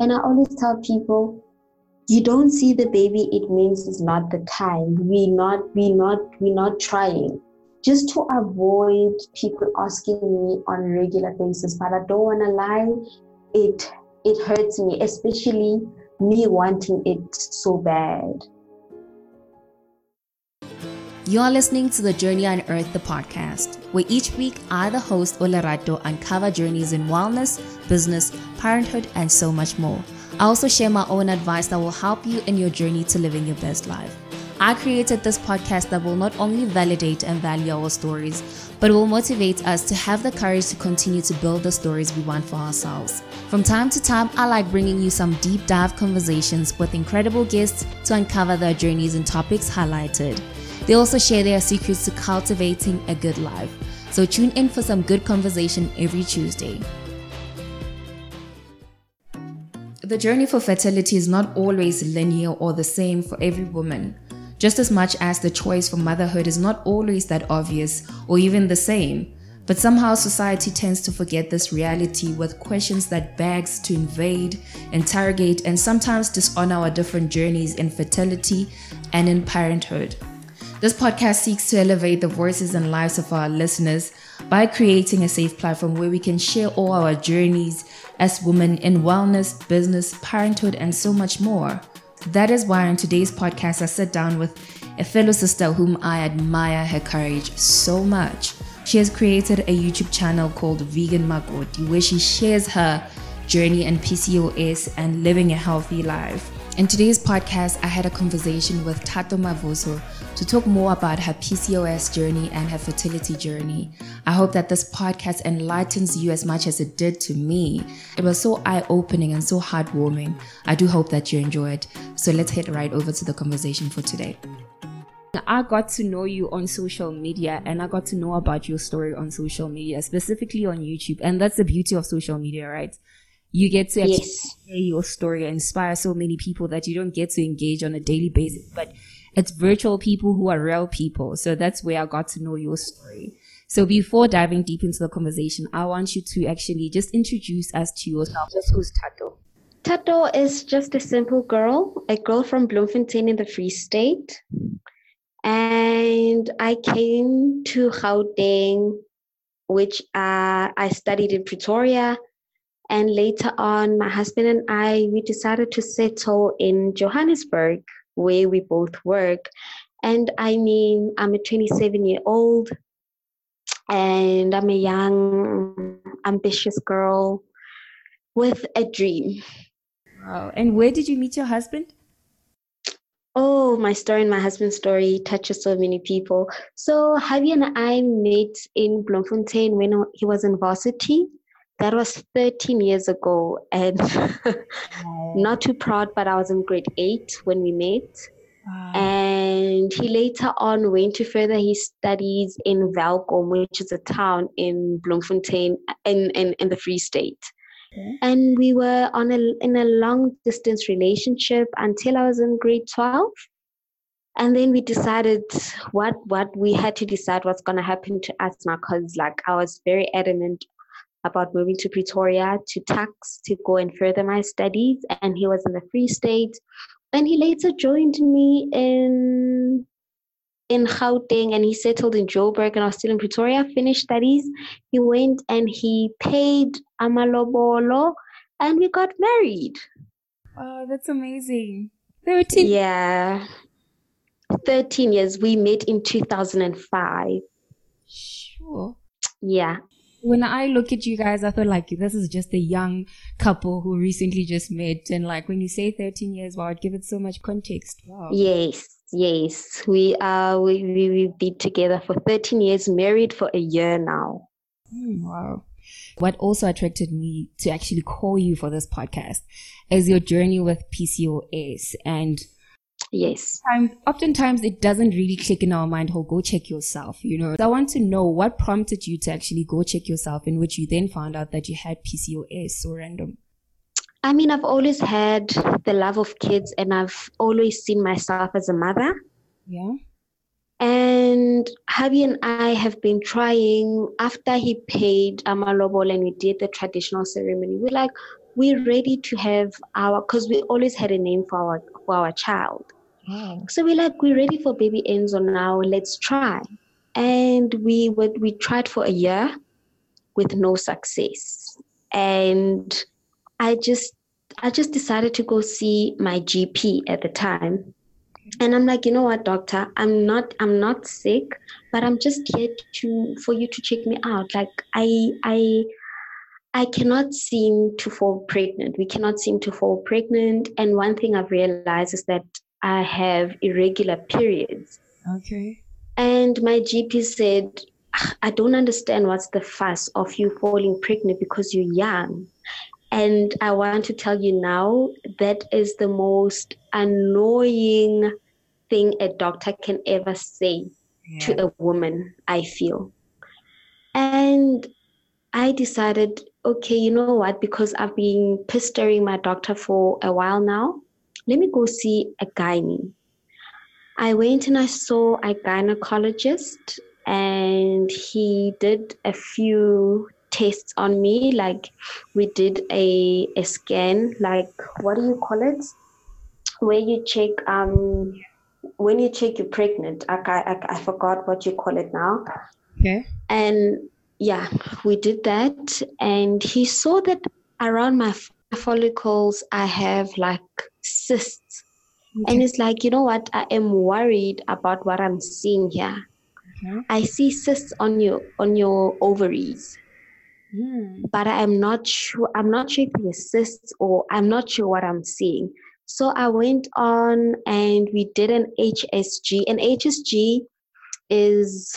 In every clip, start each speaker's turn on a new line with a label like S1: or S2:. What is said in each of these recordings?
S1: And I always tell people, you don't see the baby, it means it's not the time. We not we not we not trying. Just to avoid people asking me on a regular basis, but I don't wanna lie, it it hurts me, especially me wanting it so bad.
S2: You are listening to the Journey Unearthed, the podcast, where each week I, the host Olerato, uncover journeys in wellness, business, parenthood, and so much more. I also share my own advice that will help you in your journey to living your best life. I created this podcast that will not only validate and value our stories, but will motivate us to have the courage to continue to build the stories we want for ourselves. From time to time, I like bringing you some deep dive conversations with incredible guests to uncover their journeys and topics highlighted. They also share their secrets to cultivating a good life. So tune in for some good conversation every Tuesday. The journey for fertility is not always linear or the same for every woman just as much as the choice for motherhood is not always that obvious or even the same. But somehow society tends to forget this reality with questions that begs to invade, interrogate, and sometimes dishonor our different journeys in fertility and in parenthood. This podcast seeks to elevate the voices and lives of our listeners by creating a safe platform where we can share all our journeys as women in wellness, business, parenthood, and so much more. That is why on today's podcast, I sit down with a fellow sister whom I admire her courage so much. She has created a YouTube channel called Vegan Makoti where she shares her journey in PCOS and living a healthy life. In today's podcast, I had a conversation with Thato Mavuso to talk more about her PCOS journey and her fertility journey. I hope that this podcast enlightens you as much as it did to me. It was so eye opening and so heartwarming. I do hope that you enjoy it. So let's head right over to the conversation for today. I got to know you on social media and I got to know about your story on social media, specifically on YouTube. And that's the beauty of social media, right? You get to actually yes. share your story and inspire so many people that you don't get to engage on a daily basis. But it's virtual people who are real people. So that's where I got to know your story. So before diving deep into the conversation, I want you to actually just introduce us to yourself. Just who's Thato?
S1: Thato is just a simple girl, a girl from Bloemfontein in the Free State. And I came to Gauteng, which uh, I studied in Pretoria and later on, my husband and I, we decided to settle in Johannesburg, where we both work. And I mean, I'm a 27 year old and I'm a young, ambitious girl with a dream.
S2: Wow. And where did you meet your husband?
S1: Oh, my story and my husband's story touches so many people. So, Javi and I met in Bloemfontein when he was in varsity that was 13 years ago and not too proud but i was in grade 8 when we met wow. and he later on went to further his studies in Welkom which is a town in bloemfontein in, in, in the free state okay. and we were on a in a long distance relationship until i was in grade 12 and then we decided what what we had to decide what's going to happen to us now because like i was very adamant about moving to Pretoria to tax to go and further my studies. And he was in the Free State. And he later joined me in in Gauteng and he settled in Joburg and I was still in Pretoria, finished studies. He went and he paid Amalobolo and we got married.
S2: Oh, that's amazing. 13
S1: Yeah. 13 years. We met in 2005.
S2: Sure.
S1: Yeah
S2: when I look at you guys, I feel like this is just a young couple who recently just met. And like when you say 13 years, wow, it give it so much context. Wow.
S1: Yes, yes. We are, we, we, we've been together for 13 years, married for a year now.
S2: Mm, wow. What also attracted me to actually call you for this podcast is your journey with PCOS and
S1: Yes.
S2: Um, oftentimes it doesn't really click in our mind, oh, go check yourself, you know. So I want to know what prompted you to actually go check yourself, in which you then found out that you had PCOS so random.
S1: I mean, I've always had the love of kids and I've always seen myself as a mother.
S2: Yeah.
S1: And Javi and I have been trying after he paid Amalobol and we did the traditional ceremony. We're like, we're ready to have our because we always had a name for our for our child.
S2: Oh.
S1: So we're like, we're ready for baby Enzo now. Let's try. And we would we tried for a year with no success. And I just I just decided to go see my GP at the time. And I'm like, you know what, doctor, I'm not I'm not sick, but I'm just here to for you to check me out. Like I I I cannot seem to fall pregnant. We cannot seem to fall pregnant. And one thing I've realized is that I have irregular periods.
S2: Okay.
S1: And my GP said, ah, I don't understand what's the fuss of you falling pregnant because you're young. And I want to tell you now that is the most annoying thing a doctor can ever say yeah. to a woman, I feel. And I decided, okay, you know what? Because I've been pestering my doctor for a while now, let me go see a gynae. I went and I saw a gynecologist and he did a few tests on me like we did a, a scan like what do you call it? Where you check um when you check you're pregnant. I, I, I forgot what you call it now.
S2: Okay.
S1: And yeah we did that and he saw that around my follicles i have like cysts okay. and it's like you know what i am worried about what i'm seeing here okay. i see cysts on your on your ovaries
S2: mm.
S1: but i'm not sure i'm not sure if they're cysts or i'm not sure what i'm seeing so i went on and we did an hsg and hsg is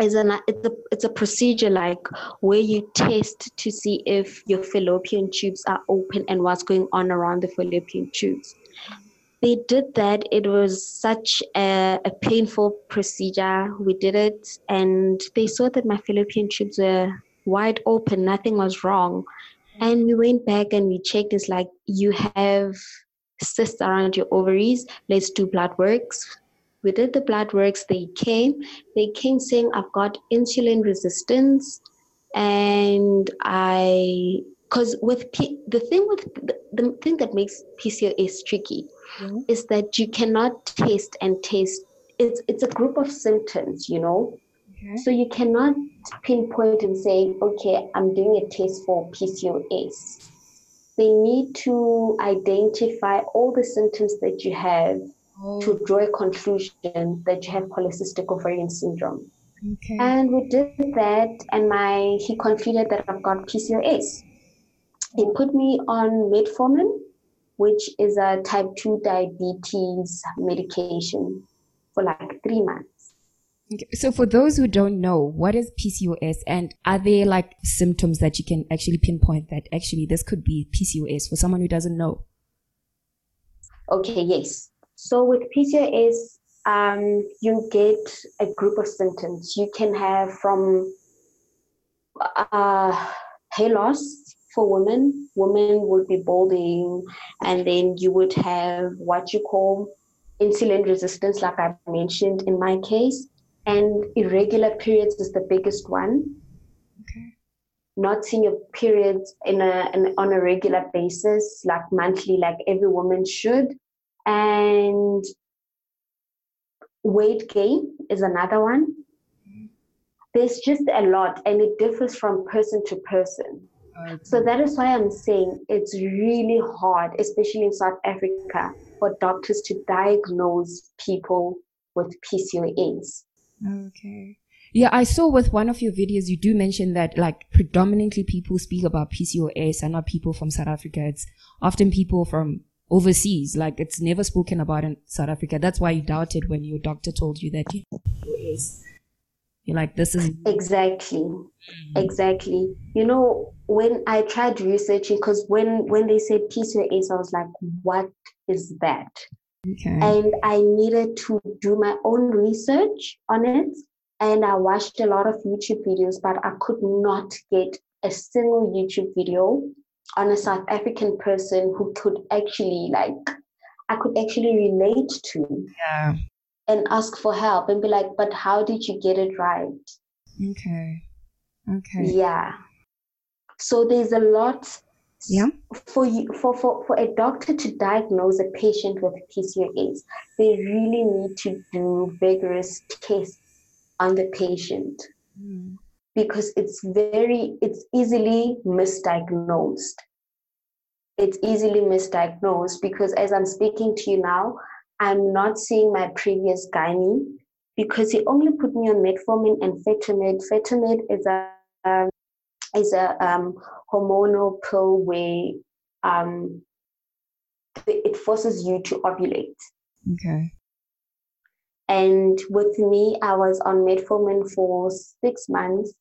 S1: is an it's a it's a procedure like where you test to see if your fallopian tubes are open and what's going on around the fallopian tubes. They did that. It was such a, a painful procedure. We did it, and they saw that my fallopian tubes were wide open. Nothing was wrong, and we went back and we checked. It's like you have cysts around your ovaries. Let's do blood works we did the blood works they came they came saying i've got insulin resistance and i because with P, the thing with the, the, thing that makes pcos tricky mm-hmm. is that you cannot taste and taste it's it's a group of symptoms you know okay. so you cannot pinpoint and say okay i'm doing a test for pcos they need to identify all the symptoms that you have. To oh. draw a conclusion that you have polycystic ovarian syndrome.
S2: Okay.
S1: And we did that, and my he concluded that I've got PCOS. He put me on metformin, which is a type 2 diabetes medication for like three months.
S2: Okay. So, for those who don't know, what is PCOS, and are there like symptoms that you can actually pinpoint that actually this could be PCOS for someone who doesn't know?
S1: Okay, yes. So with PCOS, um, you get a group of symptoms. You can have from uh, hair loss for women. Women would be balding, and then you would have what you call insulin resistance, like I mentioned in my case, and irregular periods is the biggest one.
S2: Okay.
S1: Not seeing your periods in a in, on a regular basis, like monthly, like every woman should and weight gain is another one. There's just a lot, and it differs from person to person. Okay. So that is why I'm saying it's really hard, especially in South Africa, for doctors to diagnose people with PCOS.
S2: Okay. Yeah, I saw with one of your videos, you do mention that like predominantly people speak about PCOS and not people from South Africa. It's often people from overseas. Like it's never spoken about in South Africa. That's why you doubted when your doctor told you that you is. You're like, this is
S1: exactly, mm-hmm. exactly. You know, when I tried researching, because when when they said PCOS, I was like, what is that?
S2: Okay.
S1: And I needed to do my own research on it. And I watched a lot of YouTube videos, but I could not get a single YouTube video on a South African person who could actually like I could actually relate to.
S2: Yeah.
S1: And ask for help and be like, but how did you get it right?
S2: Okay. Okay.
S1: Yeah. So there's a lot
S2: Yeah.
S1: For you, for, for, for a doctor to diagnose a patient with PCOS, they really need to do vigorous tests on the patient mm. Because it's very, it's easily misdiagnosed. It's easily misdiagnosed because as I'm speaking to you now, I'm not seeing my previous gynae because he only put me on metformin and Fertomid. Fertomid is a um, is a um, hormonal pill where um, it forces you to ovulate.
S2: Okay.
S1: And with me, I was on metformin for six months,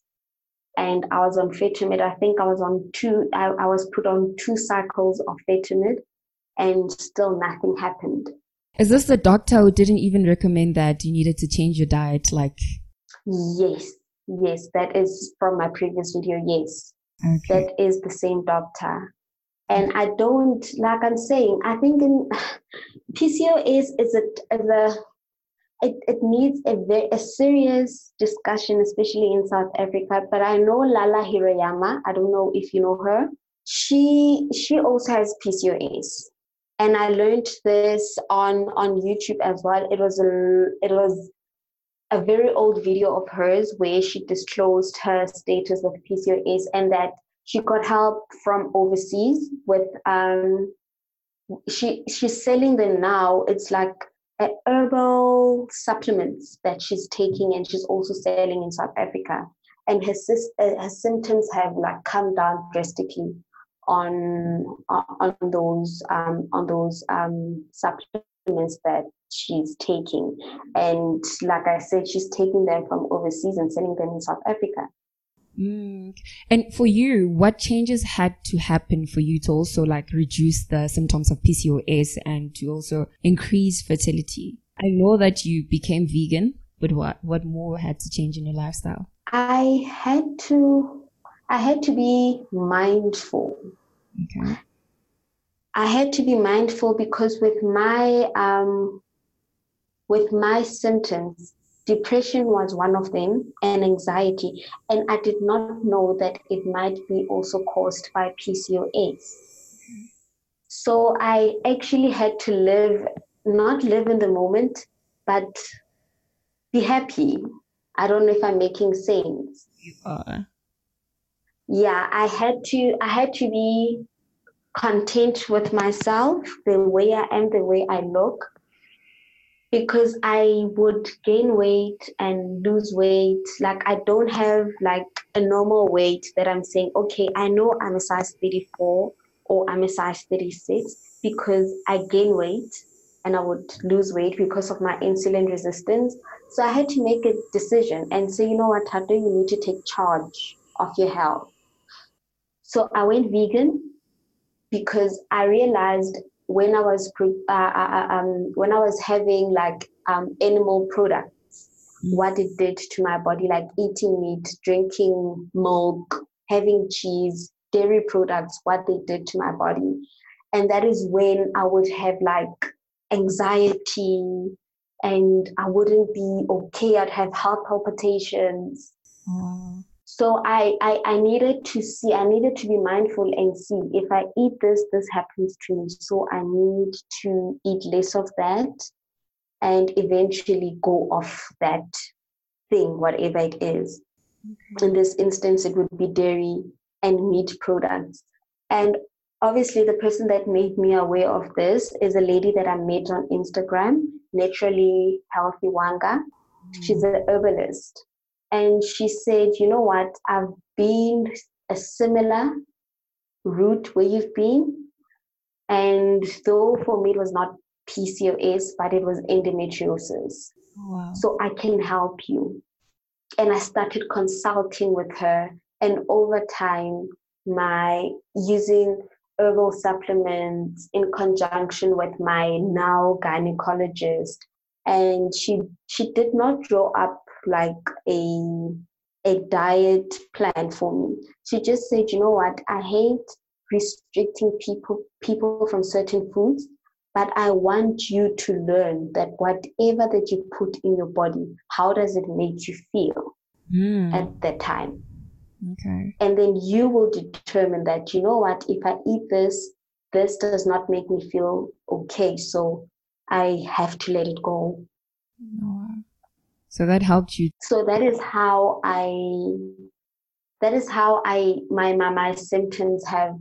S1: and I was on Fertomid. I think I was on two. I, I was put on two cycles of Fertomid, and still nothing happened.
S2: Is this the doctor who didn't even recommend that you needed to change your diet? Like,
S1: yes, yes, that is from my previous video. Yes, okay. that is the same doctor. And I don't, like I'm saying, I think in PCOS is a, is a it, it needs a very a serious discussion, especially in South Africa. But I know Lalla Hirayama. I don't know if you know her. She she also has PCOS and I learned this on on YouTube as well. It was a it was a very old video of hers where she disclosed her status of PCOS and that she got help from overseas with um she she's selling them now. It's like herbal supplements that she's taking and she's also selling in South Africa. And her, uh, her symptoms have like come down drastically on on those um, on those um, supplements that she's taking. And like I said, she's taking them from overseas and selling them in South Africa.
S2: Mm. And for you, what changes had to happen for you to also like reduce the symptoms of PCOS and to also increase fertility? I know that you became vegan, but what what more had to change in your lifestyle?
S1: I had to I had to be mindful.
S2: Okay.
S1: I had to be mindful because with my um, with my symptoms, depression was one of them, and anxiety, and I did not know that it might be also caused by PCOS. So I actually had to live, not live in the moment, but be happy. I don't know if I'm making sense.
S2: You are
S1: yeah i had to i had to be content with myself the way i am the way i look because i would gain weight and lose weight. Like i don't have like a normal weight that i'm saying okay i know i'm a size 34 or i'm a size 36 because i gain weight and i would lose weight because of my insulin resistance. So i had to make a decision and say you know what Thato, you need to take charge of your health. So I went vegan because I realized when I was uh, uh, uh, um, when I was having like um, animal products, mm. what it did to my body, like eating meat, drinking milk, having cheese, dairy products, what they did to my body, and that is when I would have like anxiety, and I wouldn't be okay. I'd have heart palpitations.
S2: Mm.
S1: So I, I, I needed to see, I needed to be mindful and see if I eat this, this happens to me. So I need to eat less of that and eventually go off that thing, whatever it is. Okay. In this instance, it would be dairy and meat products. And obviously, the person that made me aware of this is a lady that I met on Instagram, Naturally Healthy Wanga. Mm. She's an herbalist. And she said, You know what? I've been a similar route where you've been. And though for me it was not PCOS, but it was endometriosis.
S2: Wow.
S1: So I can help you. And I started consulting with her. And over time, my using herbal supplements in conjunction with my now gynecologist. And she she did not draw up like a a diet plan for me. She just said, you know what, I hate restricting people people from certain foods, but I want you to learn that whatever that you put in your body, how does it make you feel
S2: mm.
S1: at that time?
S2: Okay.
S1: And then you will determine that, you know what, if I eat this, this does not make me feel okay. So I have to let it go.
S2: So that helped you.
S1: So that is how I that is how I my my, my symptoms have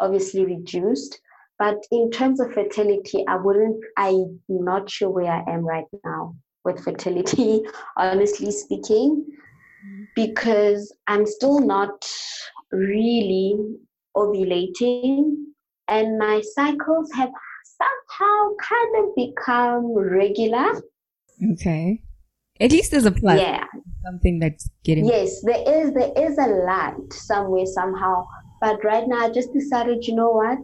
S1: obviously reduced. But in terms of fertility, I wouldn't I'm not sure where I am right now with fertility, honestly speaking, mm-hmm. because I'm still not really ovulating and my cycles have somehow kind of become regular.
S2: Okay. At least there's a plus.
S1: Yeah.
S2: Something that's getting
S1: Yes, there is there is a light somewhere somehow. But right now I just decided, you know what?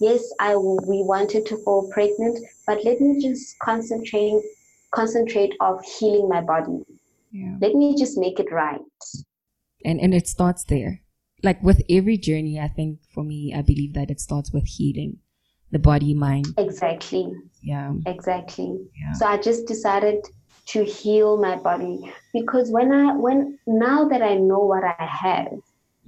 S1: Yes, I we wanted to fall pregnant, but let me just concentrate concentrate of healing my body.
S2: Yeah.
S1: Let me just make it right.
S2: And and it starts there. Like with every journey, I think for me, I believe that it starts with healing the body, mind.
S1: Exactly.
S2: Yeah.
S1: Exactly.
S2: Yeah.
S1: So I just decided to heal my body because when I when now that I know what I have,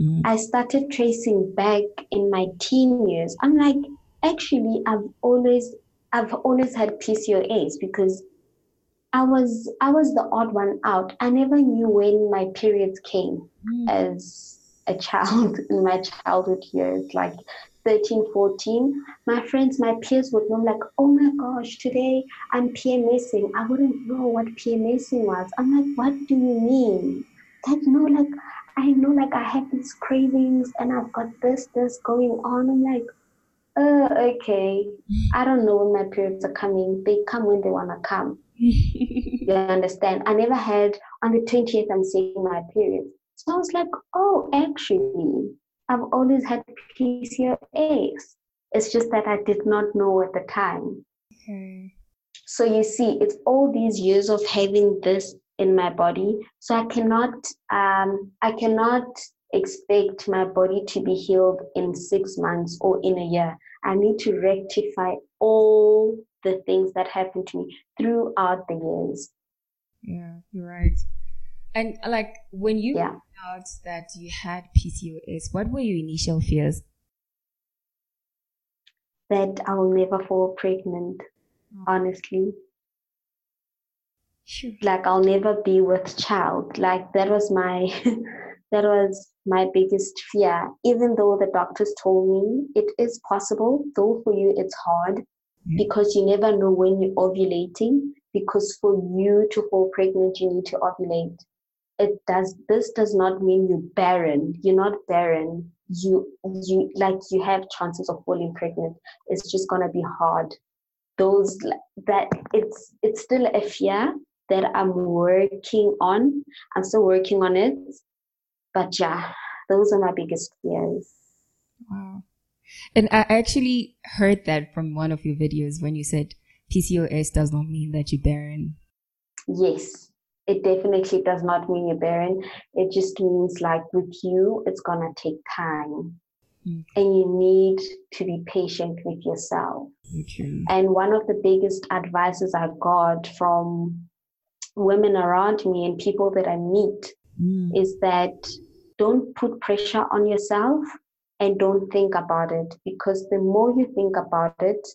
S2: Mm.
S1: I started tracing back in my teen years. I'm like, actually, I've always I've always had PCOS because I was I was the odd one out. I never knew when my periods came
S2: Mm.
S1: as a child in my childhood years, like 13, 14. My friends, my peers would know, like, oh my gosh, today I'm PMSing. I wouldn't know what PMSing was. I'm like, what do you mean? Like, no, like, I know, like, I have these cravings and I've got this, this going on. I'm like, uh, okay. I don't know when my periods are coming. They come when they want to come. You understand? I never had, on the 20th, I'm seeing my period. So I was like, oh, actually, I've always had PCOS. It's just that I did not know at the time.
S2: okay.
S1: So you see, it's all these years of having this in my body. So I cannot, um, I cannot expect my body to be healed in six months or in a year. I need to rectify all the things that happened to me throughout the years.
S2: Yeah, you're right. And like when you
S1: Yeah.
S2: Out that you had PCOS, what were your initial fears?
S1: That I will never fall pregnant, mm. honestly.
S2: Sure.
S1: like I'll never be with child. Like that was my that was my biggest fear. Even though the doctors told me it is possible, though for you it's hard
S2: Yeah.
S1: because you never know when you're ovulating. Because for you to fall pregnant, you need to ovulate. It does this does not mean you're barren. You're not barren. You you like you have chances of falling pregnant. It's just gonna be hard. Those that it's it's still a fear that I'm working on. I'm still working on it. But yeah, those are my biggest fears.
S2: Wow. And I actually heard that from one of your videos when you said PCOS does not mean that you're barren.
S1: Yes, it definitely does not mean you're barren. It just means like with you, it's gonna take time.
S2: Mm.
S1: And you need to be patient with yourself.
S2: True.
S1: And one of the biggest advices I got from women around me and people that I meet
S2: Mm.
S1: is that don't put pressure on yourself and don't think about it because the more you think about it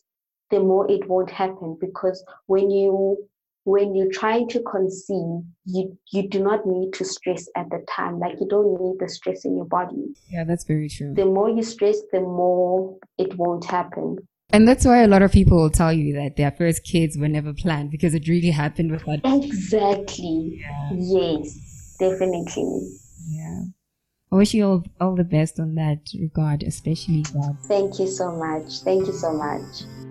S1: the more it won't happen because when you when you're trying to conceive you you do not need to stress at the time like you don't need the stress in your body
S2: Yeah, that's very true.
S1: the more you stress the more it won't happen
S2: And that's why a lot of people will tell you that their first kids were never planned because it really happened without.
S1: exactly
S2: Yeah.
S1: yes definitely
S2: Yeah. I wish you all, all the best on that regard, especially that.
S1: thank you so much thank you so much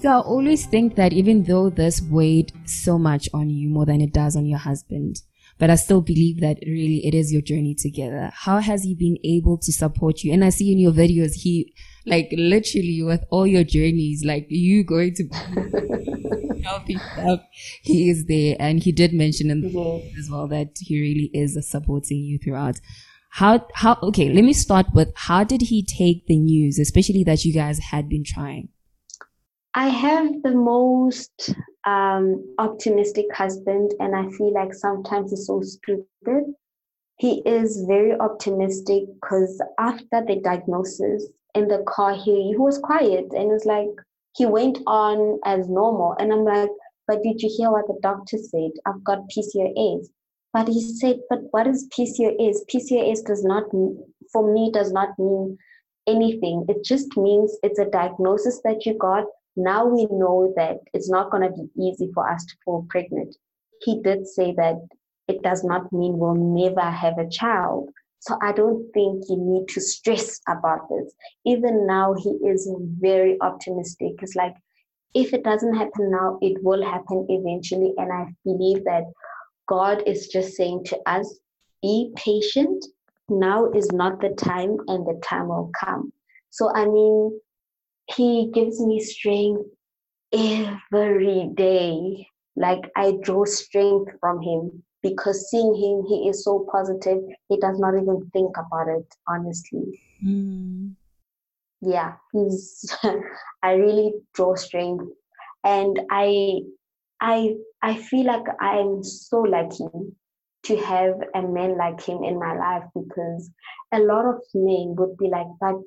S2: So I always think that even though this weighed so much on you more than it does on your husband, but I still believe that really it is your journey together. How has he been able to support you? And I see in your videos, he like literally with all your journeys, like you going to healthy stuff, he is there. And he did mention in the
S1: yes
S2: as well that he really is supporting you throughout. How, how, okay, let me start with how did he take the news, especially that you guys had been trying?
S1: I have the most um, optimistic husband, and I feel like sometimes he's so stupid. He is very optimistic because after the diagnosis in the car, he, he was quiet and it was like he went on as normal. And I'm like, but did you hear what the doctor said? I've got PCOS. But he said, but what is PCOS? PCOS does not, for me, does not mean anything. It just means it's a diagnosis that you got now we know that it's not going to be easy for us to fall pregnant. He did say that it does not mean we'll never have a child. So I don't think you need to stress about this. Even now, he is very optimistic. It's like, if it doesn't happen now, it will happen eventually. And I believe that God is just saying to us, be patient. Now is not the time, and the time will come. So, I mean, he gives me strength every day. Like I draw strength from him because seeing him, he is so positive. He does not even think about it, honestly. Mm. Yeah, he's. I really draw strength, and I, I, I feel like I'm so lucky to have a man like him in my life because a lot of men would be like, but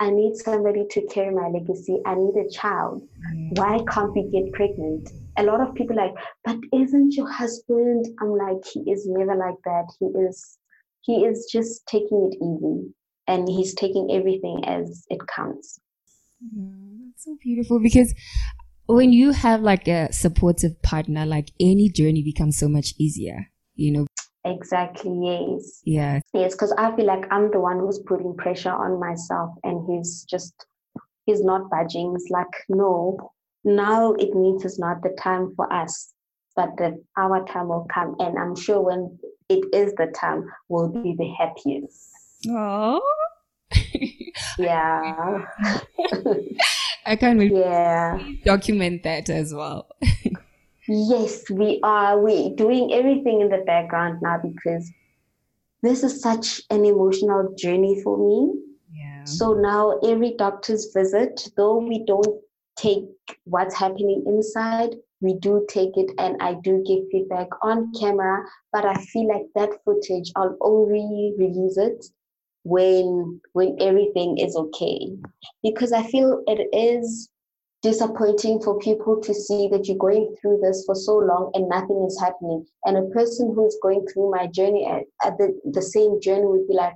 S1: I need somebody to carry my legacy. I need a child. Mm. Why can't we get pregnant? A lot of people like, but isn't your husband? I'm like, he is never like that. He is, he is just taking it easy, and he's taking everything as it comes.
S2: that's so beautiful because when you have like a supportive partner, like any journey becomes so much easier. You know,
S1: Exactly, yes.
S2: Yeah.
S1: Yes, because I feel like I'm the one who's putting pressure on myself and he's just he's not budging. It's like, no, now it means it's not the time for us, but that our time will come. And I'm sure when it is the time, we'll be the happiest.
S2: Oh.
S1: yeah.
S2: I can't wait.
S1: Yeah.
S2: Document that as well.
S1: Yes, we are. We doing everything in the background now because this is such an emotional journey for me.
S2: Yeah.
S1: So now every doctor's visit, though we don't take what's happening inside, we do take it and I do give feedback on camera, but I feel like that footage I'll only release it when when everything is okay. Because I feel it is disappointing for people to see that you're going through this for so long and nothing is happening. And a person who is going through my journey at, at the, the same journey would be like,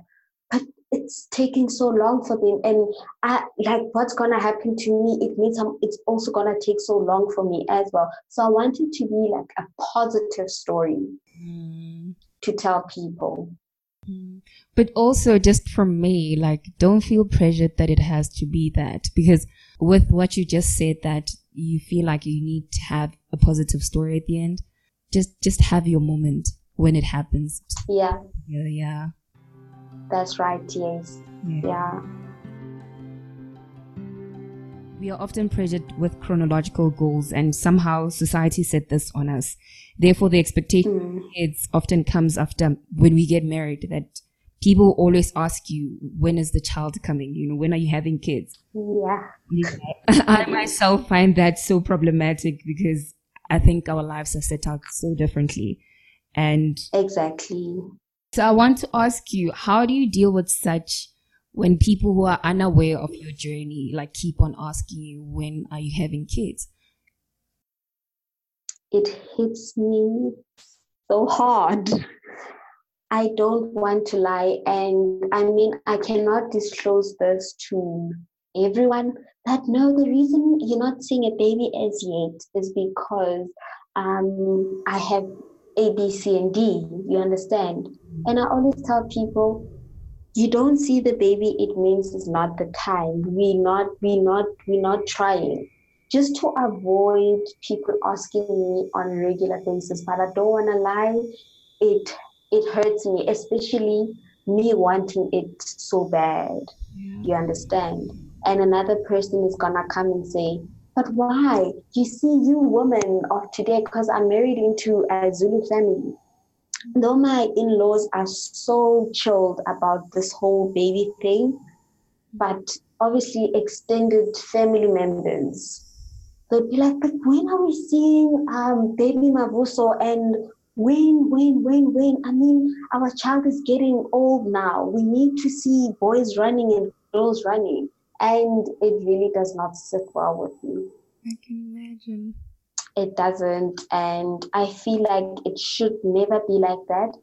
S1: but it's taking so long for them. And I like what's gonna happen to me, it means I'm, it's also gonna take so long for me as well. So I want it to be like a positive story mm. to tell people.
S2: Mm. But also just from me, like don't feel pressured that it has to be that because with what you just said that you feel like you need to have a positive story at the end just just have your moment when it happens
S1: yeah
S2: yeah yeah
S1: that's right yes yeah. yeah.
S2: We are often pressured with chronological goals, and somehow society set this on us. Therefore, the expectation mm. often comes after when we get married. That people always ask you, when is the child coming? You know, when are you having kids?
S1: Yeah.
S2: I myself find that so problematic because I think our lives are set out so differently. And
S1: exactly.
S2: So I want to ask you, how do you deal with such when people who are unaware of your journey like keep on asking you when are you having kids?
S1: It hits me so hard. I don't want to lie. And I mean, I cannot disclose this to everyone. But no, the reason you're not seeing a baby as yet is because um, I have A, B, C, and D. You understand? And I always tell people, you don't see the baby, it means it's not the time. We not, we not, we not trying. Just to avoid people asking me on a regular basis, but I don't want to lie. It it hurts me, especially me wanting it so bad. Yeah. You understand? And another person is gonna come and say, but why? You see, you women of today, because I'm married into a Zulu family. Though my in laws are so chilled about this whole baby thing, but obviously, extended family members they'd be like, but when are we seeing um, baby Mavuso and when, when, when, when? I mean, our child is getting old now. We need to see boys running and girls running. And it really does not sit well with me.
S2: I can imagine.
S1: It doesn't. And I feel like it should never be like that.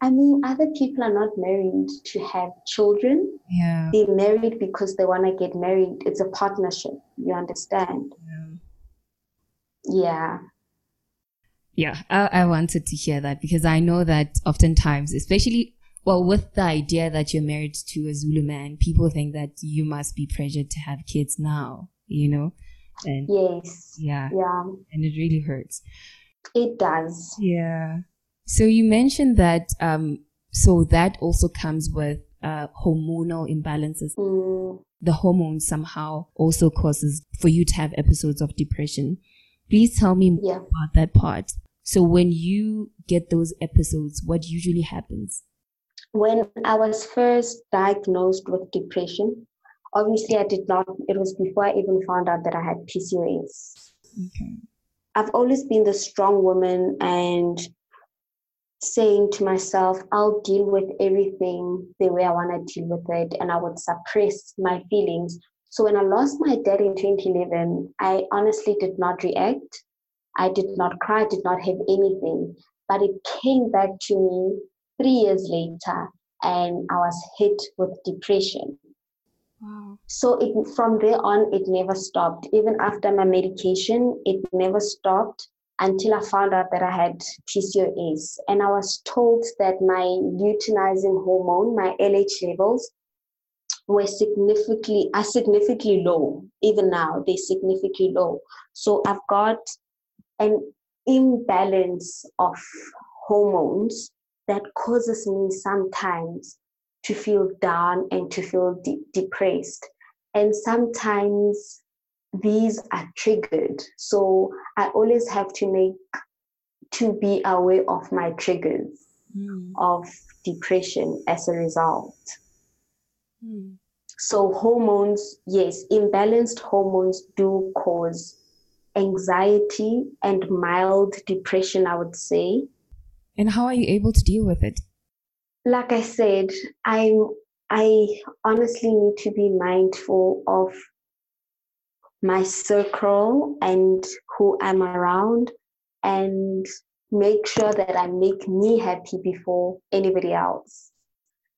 S1: I mean, other people are not married to have children.
S2: Yeah.
S1: They're married because they want to get married. It's a partnership. You understand?
S2: Yeah.
S1: Yeah.
S2: Yeah, I, I wanted to hear that because I know that oftentimes, especially well, with the idea that you're married to a Zulu man, people think that you must be pressured to have kids now, you know? And
S1: Yes.
S2: yeah,
S1: Yeah.
S2: and it really hurts.
S1: It does.
S2: Yeah. So you mentioned that, um, so that also comes with uh, hormonal imbalances.
S1: Mm,
S2: The hormones somehow also causes for you to have episodes of depression. Please tell me more
S1: yeah.
S2: about that part. So when you get those episodes, what usually happens?
S1: When I was first diagnosed with depression, obviously I did not, it was before I even found out that I had PCOS.
S2: Okay.
S1: I've always been the strong woman and saying to myself, I'll deal with everything the way I want to deal with it, and I would suppress my feelings. So when I lost my dad in 2011, I honestly did not react. I did not cry, did not have anything. But it came back to me three years later, and I was hit with depression.
S2: Wow.
S1: So it, from there on, it never stopped. Even after my medication, it never stopped until I found out that I had PCOS. And I was told that my luteinizing hormone, my LH levels, were significantly are significantly low. Even now, they're significantly low. So I've got an imbalance of hormones that causes me sometimes to feel down and to feel de- depressed. And sometimes these are triggered. So I always have to make to be aware of my triggers
S2: Mm.
S1: of depression as a result.
S2: Mm.
S1: So hormones, yes, imbalanced hormones do cause anxiety and mild depression, I would say.
S2: And how are you able to deal with it?
S1: like I said, I I honestly need to be mindful of my circle and who I'm around and make sure that I make me happy before anybody else.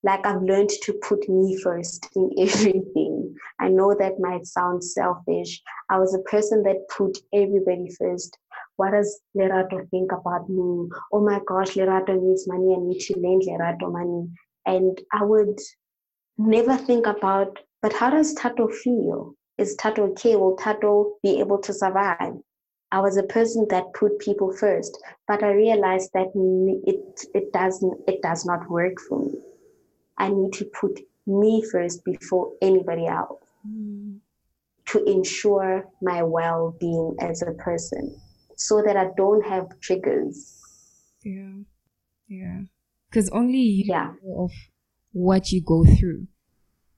S1: Like I've learned to put me first in everything. I know that might sound selfish. I was a person that put everybody first. What does Lerato think about me? Oh my gosh, Lerato needs money. I need to lend Lerato money. And I would never think about, but how does Thato feel? Is Thato okay? Will Thato be able to survive? I was a person that put people first, but I realized that it it doesn't it does not work for me. I need to put me first before anybody else
S2: Mm.
S1: to ensure my well-being as a person so that I don't have triggers.
S2: Yeah. Yeah. Because only you
S1: Yeah.
S2: know of what you go through.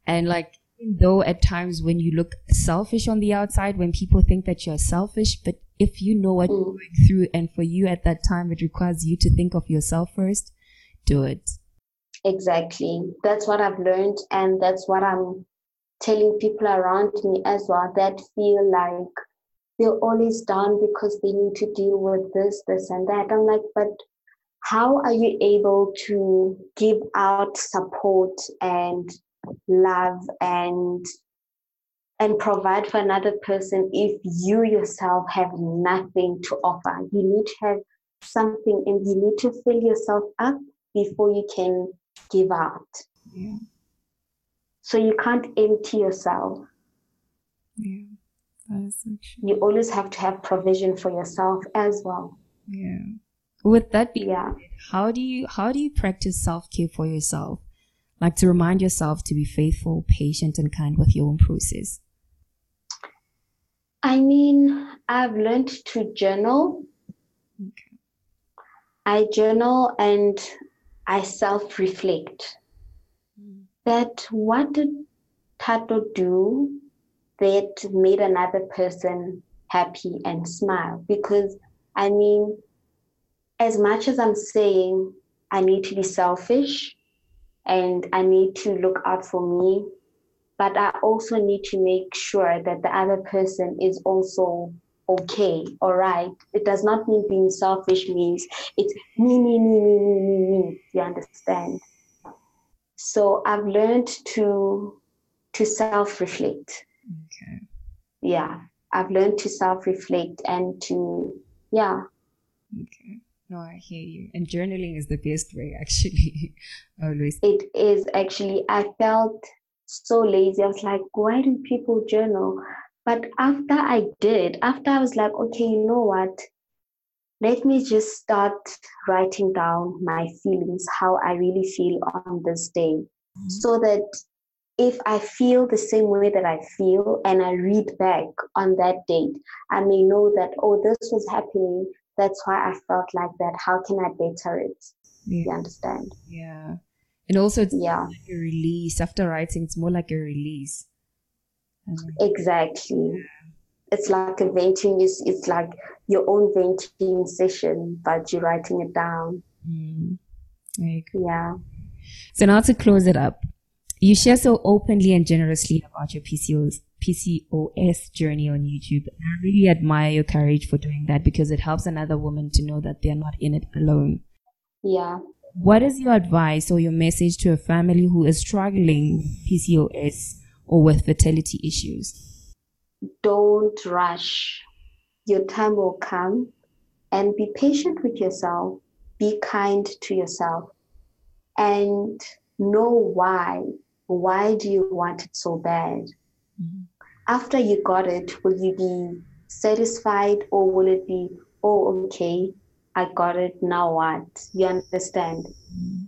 S2: And like, even though at times when you look selfish on the outside, when people think that you're selfish, but if you know what you're
S1: Mm.
S2: going through and for you at that time, it requires you to think of yourself first, do it.
S1: Exactly. That's what I've learned, and that's what I'm telling people around me as well that feel like they're always down because they need to deal with this, this, and that. I'm like, but how are you able to give out support and love and and provide for another person if you yourself have nothing to offer? You need to have something and you need to fill yourself up before you can give out.
S2: Yeah.
S1: So you can't empty yourself.
S2: Yeah. That is so true.
S1: You always have to have provision for yourself as well.
S2: Yeah. With that being
S1: Yeah.
S2: how do you how do you practice self-care for yourself like to remind yourself to be faithful patient and kind with your own process
S1: I mean, I've learned to journal.
S2: okay
S1: I journal and I self reflect that what did Thato do that made another person happy and smile. Because I mean, as much as I'm saying I need to be selfish and I need to look out for me, but I also need to make sure that the other person is also okay, all right. It does not mean being selfish means it's me, me, me, me, me, me, me. You understand? So I've learned to to self-reflect.
S2: Okay.
S1: Yeah. I've learned to self-reflect and to yeah.
S2: Okay. No, I hear you. And journaling is the best way actually. Always.
S1: It is actually I felt so lazy. I was like, why do people journal? But after I did, after I was like, okay, you know what? Let me just start writing down my feelings, how I really feel on this day, mm-hmm. so that if I feel the same way that I feel and I read back on that date, I may know that, oh, this was happening. That's why I felt like that. How can I better it? Yeah. You understand?
S2: Yeah. And also, it's yeah. like a release. After writing, it's more like a release.
S1: Exactly. It's like a venting is it's like your own venting session, but you're writing it down.
S2: Mm.
S1: Yeah.
S2: So now to close it up, you share so openly and generously about your PCOS, PCOS journey on YouTube. And I really admire your courage for doing that because it helps another woman to know that they're not in it alone.
S1: Yeah.
S2: What is your advice or your message to a family who is struggling with PCOS or with fertility issues?
S1: Don't rush. Your time will come and be patient with yourself. Be kind to yourself and know why. Why do you want it so bad? Mm-hmm. After you got it, will you be satisfied or will it be, oh, okay, I got it, now what? You understand? Mm-hmm.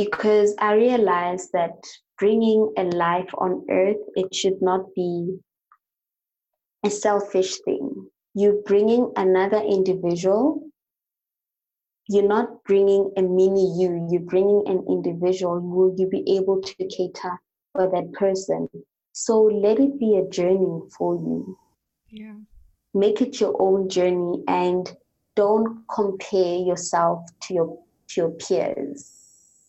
S1: Because I realized that bringing a life on earth, it should not be a selfish thing. You're bringing another individual. You're not bringing a mini you, you're bringing an individual. Will you be able to cater for that person? So let it be a journey for you.
S2: Yeah.
S1: Make it your own journey and don't compare yourself to your to your peers.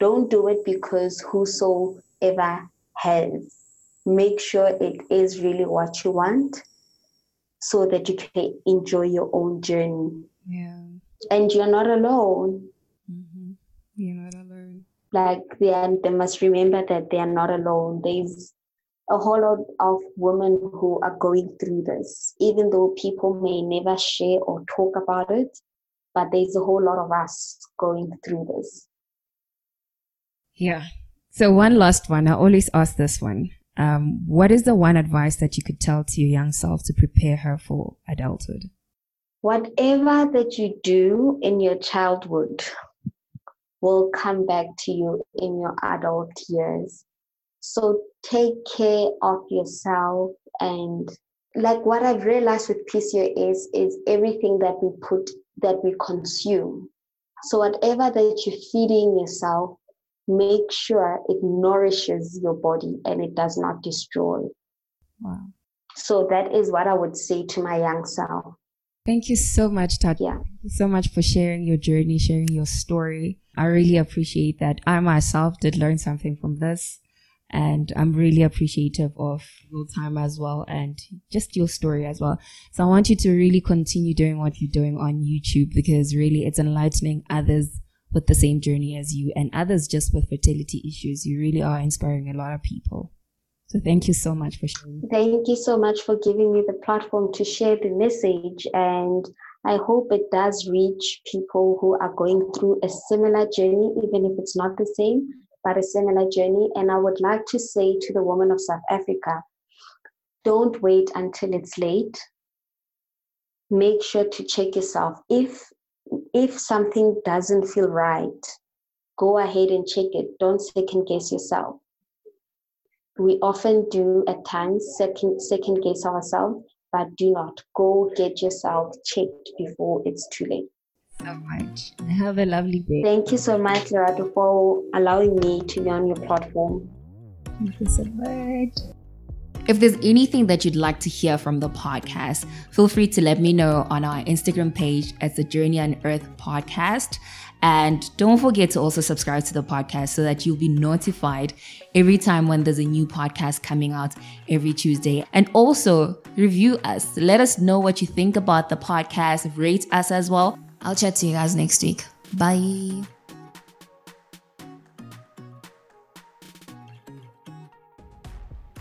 S1: Don't do it because whosoever has. Make sure it is really what you want so that you can enjoy your own journey.
S2: Yeah.
S1: And you're not alone.
S2: Mm-hmm. You're not alone.
S1: Like they, are, they must remember that they are not alone. There's a whole lot of women who are going through this, even though people may never share or talk about it, but there's a whole lot of us going through this.
S2: Yeah, so one last one. I always ask this one. Um, what is the one advice that you could tell to your young self to prepare her for adulthood?
S1: Whatever that you do in your childhood will come back to you in your adult years. So take care of yourself and like what I've realized with PCOS is is everything that we put that we consume. So whatever that you're feeding yourself make sure it nourishes your body and it does not destroy.
S2: Wow.
S1: So that is what I would say to my young self.
S2: Thank you so much, Tati.
S1: Yeah.
S2: Thank you so much for sharing your journey, sharing your story. I really appreciate that. I myself did learn something from this and I'm really appreciative of your time as well and just your story as well. So I want you to really continue doing what you're doing on YouTube because really it's enlightening others with the same journey as you and others just with fertility issues. You really are inspiring a lot of people. So thank you so much for sharing.
S1: Thank you so much for giving me the platform to share the message. And I hope it does reach people who are going through a similar journey, even if it's not the same, but a similar journey. And I would like to say to the women of South Africa don't wait until it's late. Make sure to check yourself. If if something doesn't feel right, go ahead and check it. Don't second guess yourself. We often do at times second second guess ourselves, but do not go get yourself checked before it's too late.
S2: So much. Have a lovely day.
S1: Thank you so much, Lerato, for allowing me to be on your platform.
S2: Thank you so much. If there's anything that you'd like to hear from the podcast, feel free to let me know on our Instagram page at the Journey Unearthed podcast. And don't forget to also subscribe to the podcast so that you'll be notified every time when there's a new podcast coming out every Tuesday. And also review us. Let us know what you think about the podcast. Rate us as well. I'll chat to you guys next week. Bye.